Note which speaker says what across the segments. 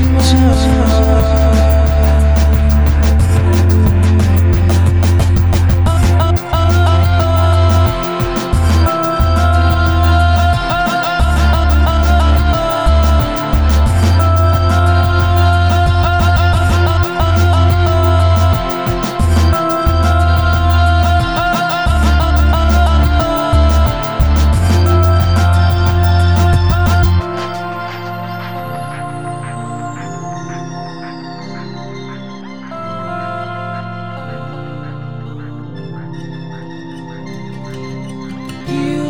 Speaker 1: 心。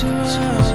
Speaker 1: to us.